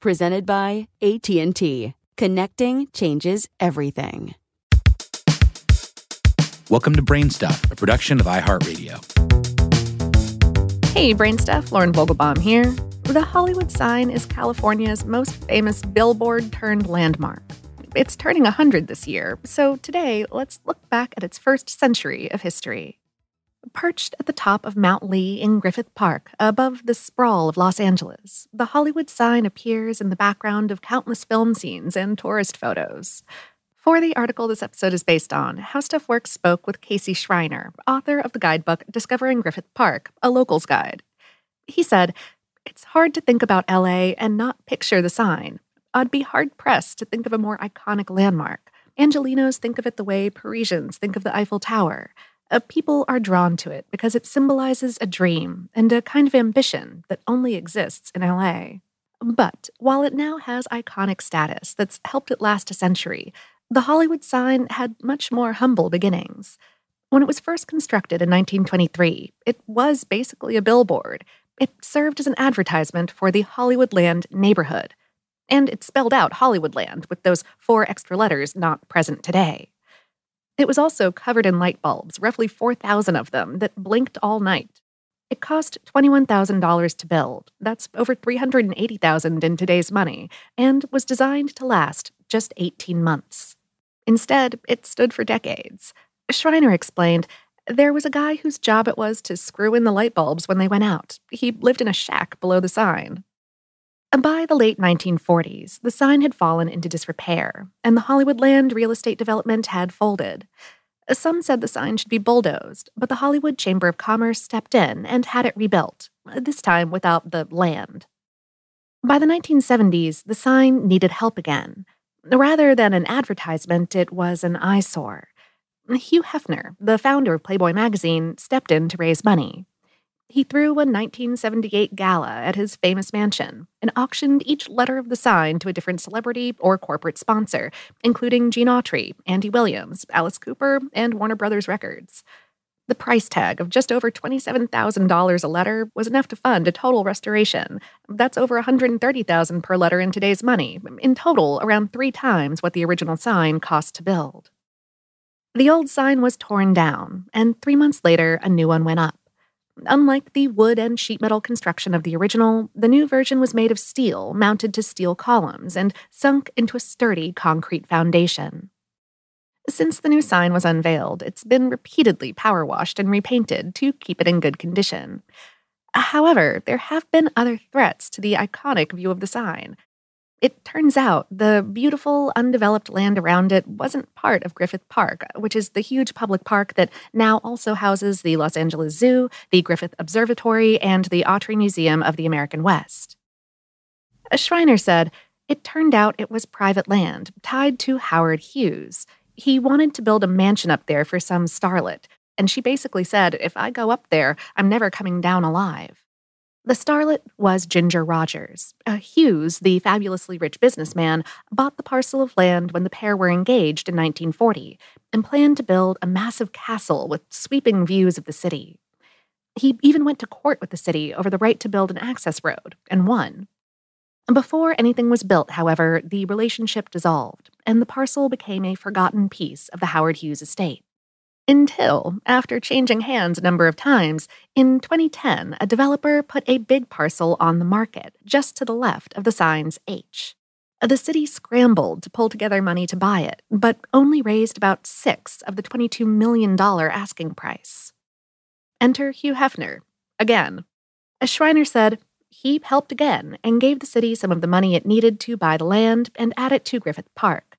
Presented by AT&T. Connecting changes everything. Welcome to Brainstuff, a production of iHeartRadio. Hey, Brain Stuff, Lauren Vogelbaum here. The Hollywood sign is California's most famous billboard turned landmark. It's turning 100 this year, so today let's look back at its first century of history. Perched at the top of Mount Lee in Griffith Park, above the sprawl of Los Angeles, the Hollywood sign appears in the background of countless film scenes and tourist photos. For the article this episode is based on, How Stuff Works spoke with Casey Schreiner, author of the guidebook Discovering Griffith Park, a local's guide. He said, It's hard to think about LA and not picture the sign. I'd be hard pressed to think of a more iconic landmark. Angelenos think of it the way Parisians think of the Eiffel Tower. Uh, people are drawn to it because it symbolizes a dream and a kind of ambition that only exists in LA. But while it now has iconic status that's helped it last a century, the Hollywood sign had much more humble beginnings. When it was first constructed in 1923, it was basically a billboard. It served as an advertisement for the Hollywoodland neighborhood. And it spelled out Hollywoodland with those four extra letters not present today. It was also covered in light bulbs, roughly 4,000 of them, that blinked all night. It cost $21,000 to build. That's over $380,000 in today's money, and was designed to last just 18 months. Instead, it stood for decades. Schreiner explained, there was a guy whose job it was to screw in the light bulbs when they went out. He lived in a shack below the sign. By the late 1940s, the sign had fallen into disrepair, and the Hollywoodland real estate development had folded. Some said the sign should be bulldozed, but the Hollywood Chamber of Commerce stepped in and had it rebuilt, this time without the land. By the 1970s, the sign needed help again. Rather than an advertisement, it was an eyesore. Hugh Hefner, the founder of Playboy magazine, stepped in to raise money. He threw a 1978 gala at his famous mansion and auctioned each letter of the sign to a different celebrity or corporate sponsor, including Gene Autry, Andy Williams, Alice Cooper, and Warner Brothers Records. The price tag of just over $27,000 a letter was enough to fund a total restoration. That's over $130,000 per letter in today's money, in total around 3 times what the original sign cost to build. The old sign was torn down, and 3 months later a new one went up. Unlike the wood and sheet metal construction of the original, the new version was made of steel mounted to steel columns and sunk into a sturdy concrete foundation. Since the new sign was unveiled, it's been repeatedly power washed and repainted to keep it in good condition. However, there have been other threats to the iconic view of the sign. It turns out the beautiful, undeveloped land around it wasn't part of Griffith Park, which is the huge public park that now also houses the Los Angeles Zoo, the Griffith Observatory, and the Autry Museum of the American West. Schreiner said, It turned out it was private land tied to Howard Hughes. He wanted to build a mansion up there for some starlet, and she basically said, If I go up there, I'm never coming down alive. The starlet was Ginger Rogers. Uh, Hughes, the fabulously rich businessman, bought the parcel of land when the pair were engaged in 1940 and planned to build a massive castle with sweeping views of the city. He even went to court with the city over the right to build an access road and won. Before anything was built, however, the relationship dissolved, and the parcel became a forgotten piece of the Howard Hughes estate. Until, after changing hands a number of times, in 2010, a developer put a big parcel on the market just to the left of the sign's H. The city scrambled to pull together money to buy it, but only raised about six of the $22 million asking price. Enter Hugh Hefner. Again. As Schreiner said, he helped again and gave the city some of the money it needed to buy the land and add it to Griffith Park.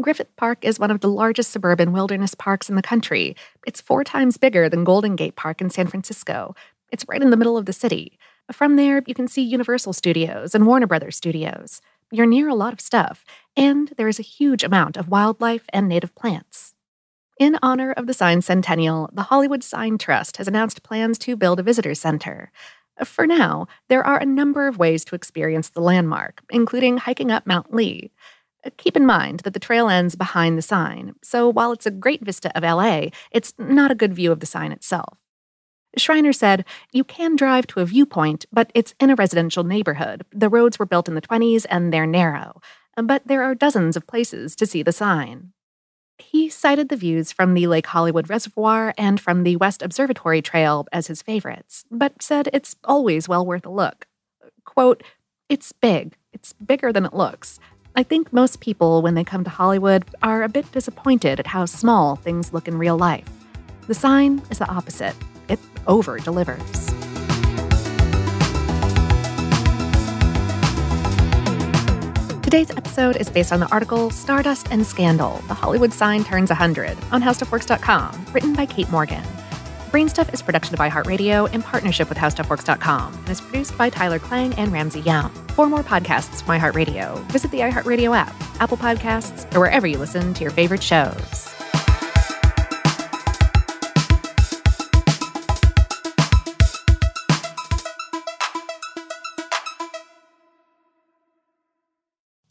Griffith Park is one of the largest suburban wilderness parks in the country. It's four times bigger than Golden Gate Park in San Francisco. It's right in the middle of the city. From there, you can see Universal Studios and Warner Brothers Studios. You're near a lot of stuff, and there is a huge amount of wildlife and native plants. In honor of the sign centennial, the Hollywood Sign Trust has announced plans to build a visitor center. For now, there are a number of ways to experience the landmark, including hiking up Mount Lee. Keep in mind that the trail ends behind the sign, so while it's a great vista of LA, it's not a good view of the sign itself. Schreiner said, You can drive to a viewpoint, but it's in a residential neighborhood. The roads were built in the 20s and they're narrow, but there are dozens of places to see the sign. He cited the views from the Lake Hollywood Reservoir and from the West Observatory Trail as his favorites, but said it's always well worth a look. Quote, It's big. It's bigger than it looks. I think most people, when they come to Hollywood, are a bit disappointed at how small things look in real life. The sign is the opposite, it over delivers. Today's episode is based on the article Stardust and Scandal The Hollywood Sign Turns 100 on HowStuffWorks.com, written by Kate Morgan. Brainstuff is production of iHeartRadio in partnership with HowStuffWorks.com and is produced by Tyler Klang and Ramsey Young. For more podcasts from iHeartRadio, visit the iHeartRadio app, Apple Podcasts, or wherever you listen to your favorite shows.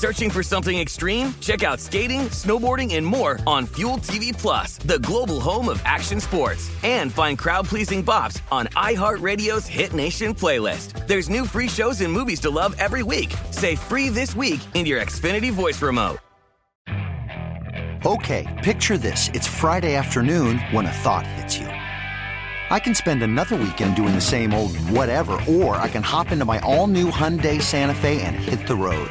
Searching for something extreme? Check out skating, snowboarding, and more on Fuel TV Plus, the global home of action sports. And find crowd-pleasing bops on iHeartRadio's Hit Nation playlist. There's new free shows and movies to love every week. Say free this week in your Xfinity voice remote. Okay, picture this. It's Friday afternoon when a thought hits you. I can spend another weekend doing the same old whatever, or I can hop into my all-new Hyundai Santa Fe and hit the road.